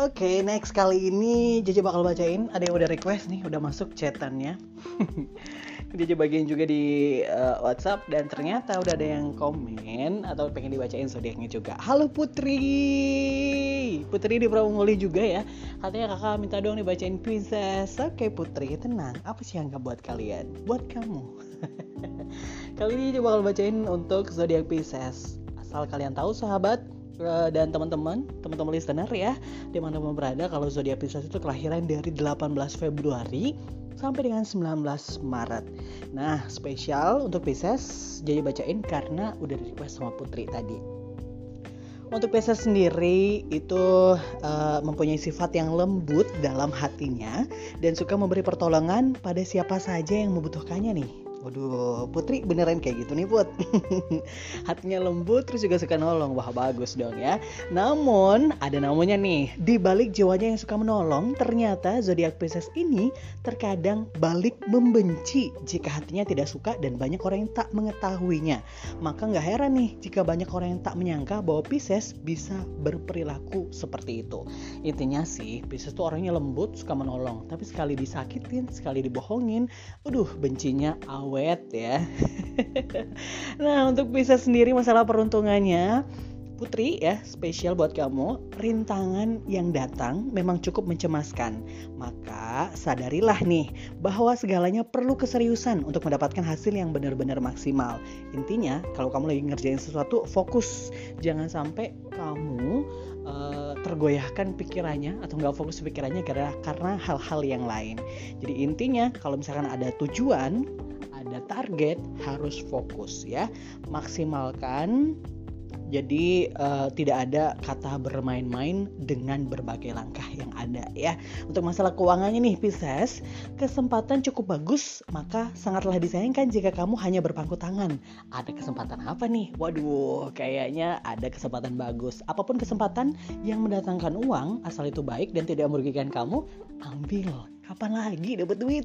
Oke, next kali ini Jaja bakal bacain. Ada yang udah request nih, udah masuk chatannya. Jaja bagian juga di uh, WhatsApp dan ternyata udah ada yang komen atau pengen dibacain zodiaknya juga. Halo Putri, Putri di Pramuli juga ya. Katanya kakak minta dong dibacain Princess. Oke Putri, tenang. Apa sih yang gak buat kalian? Buat kamu. kali ini Jaja bakal bacain untuk zodiak Pisces. Asal kalian tahu sahabat, Eh, dan teman-teman, teman-teman listener ya, di mana pun berada, kalau zodiak Pisces itu kelahiran dari 18 Februari sampai dengan 19 Maret. Nah, spesial untuk Pisces, jadi bacain karena udah di request sama Putri tadi. Untuk Pisces sendiri itu uh, mempunyai sifat yang lembut dalam hatinya dan suka memberi pertolongan pada siapa saja yang membutuhkannya nih. Waduh, Putri beneran kayak gitu nih Put. Hatinya lembut terus juga suka nolong. Wah bagus dong ya. Namun ada namanya nih. Di balik jiwanya yang suka menolong Ternyata zodiak Pisces ini terkadang balik membenci Jika hatinya tidak suka dan banyak orang yang tak mengetahuinya. Maka nggak heran nih jika banyak orang yang tak menyangka bahwa Pisces bisa berperilaku seperti itu. Intinya sih Pisces tuh orangnya lembut suka menolong. Tapi sekali disakitin, sekali dibohongin Aduh bencinya awal awet ya. nah untuk bisa sendiri masalah peruntungannya Putri ya, spesial buat kamu, rintangan yang datang memang cukup mencemaskan. Maka sadarilah nih bahwa segalanya perlu keseriusan untuk mendapatkan hasil yang benar-benar maksimal. Intinya, kalau kamu lagi ngerjain sesuatu, fokus. Jangan sampai kamu uh, tergoyahkan pikirannya atau nggak fokus pikirannya karena karena hal-hal yang lain. Jadi intinya, kalau misalkan ada tujuan, ada target harus fokus ya maksimalkan jadi uh, tidak ada kata bermain-main dengan berbagai langkah yang ada ya. Untuk masalah keuangannya nih Pisces, kesempatan cukup bagus, maka sangatlah disayangkan jika kamu hanya berpangku tangan. Ada kesempatan apa nih? Waduh, kayaknya ada kesempatan bagus. Apa pun kesempatan yang mendatangkan uang, asal itu baik dan tidak merugikan kamu, ambil kapan lagi dapat duit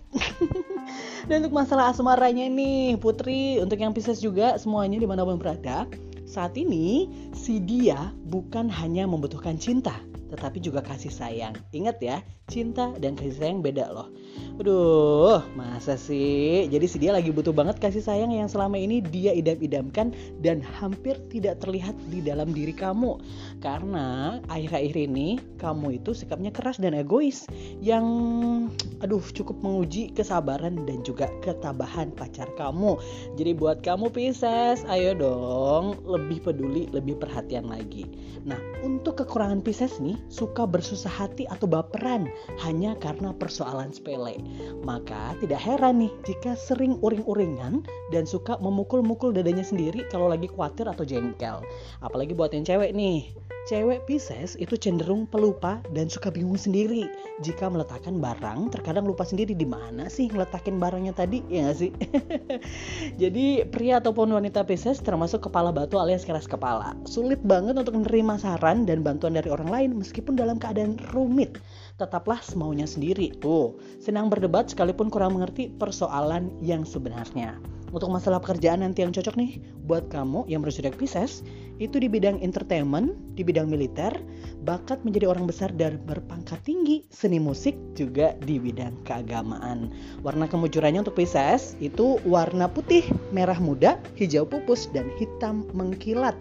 dan untuk masalah asmaranya nih Putri untuk yang Pisces juga semuanya di mana pun berada saat ini si dia bukan hanya membutuhkan cinta tetapi juga kasih sayang. Ingat ya, cinta dan kasih sayang beda loh. Aduh, masa sih? Jadi si dia lagi butuh banget kasih sayang yang selama ini dia idam-idamkan dan hampir tidak terlihat di dalam diri kamu. Karena akhir-akhir ini kamu itu sikapnya keras dan egois yang aduh cukup menguji kesabaran dan juga ketabahan pacar kamu. Jadi buat kamu Pisces, ayo dong lebih peduli, lebih perhatian lagi. Nah, untuk kekurangan Pisces nih suka bersusah hati atau baperan hanya karena persoalan sepele. Maka tidak heran nih jika sering uring-uringan dan suka memukul-mukul dadanya sendiri kalau lagi khawatir atau jengkel. Apalagi buat yang cewek nih. Cewek Pisces itu cenderung pelupa dan suka bingung sendiri. Jika meletakkan barang, terkadang lupa sendiri di mana sih ngeletakin barangnya tadi, ya gak sih? Jadi pria ataupun wanita Pisces termasuk kepala batu alias keras kepala. Sulit banget untuk menerima saran dan bantuan dari orang lain meskipun dalam keadaan rumit. Tetaplah semaunya sendiri. Tuh, senang berdebat sekalipun kurang mengerti persoalan yang sebenarnya untuk masalah pekerjaan nanti yang cocok nih buat kamu yang berzodiak Pisces itu di bidang entertainment, di bidang militer, bakat menjadi orang besar dan berpangkat tinggi, seni musik juga di bidang keagamaan. Warna kemujurannya untuk Pisces itu warna putih, merah muda, hijau pupus dan hitam mengkilat.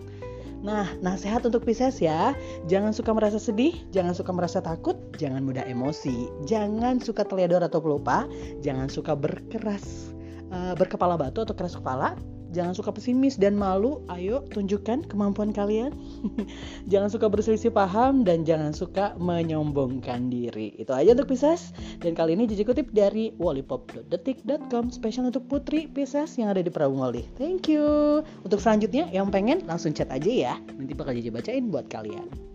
Nah, nasihat untuk Pisces ya, jangan suka merasa sedih, jangan suka merasa takut, jangan mudah emosi, jangan suka teledor atau pelupa, jangan suka berkeras uh, berkepala batu atau keras kepala jangan suka pesimis dan malu ayo tunjukkan kemampuan kalian. Jangan suka berselisih paham dan jangan suka menyombongkan diri. Itu aja untuk Pisces. Dan kali ini Jiji kutip dari wallipop.detik.com spesial untuk Putri Pisces yang ada di Prabu Mali thank you. Untuk selanjutnya yang pengen langsung chat aja ya. Nanti bakal Jiji bacain buat kalian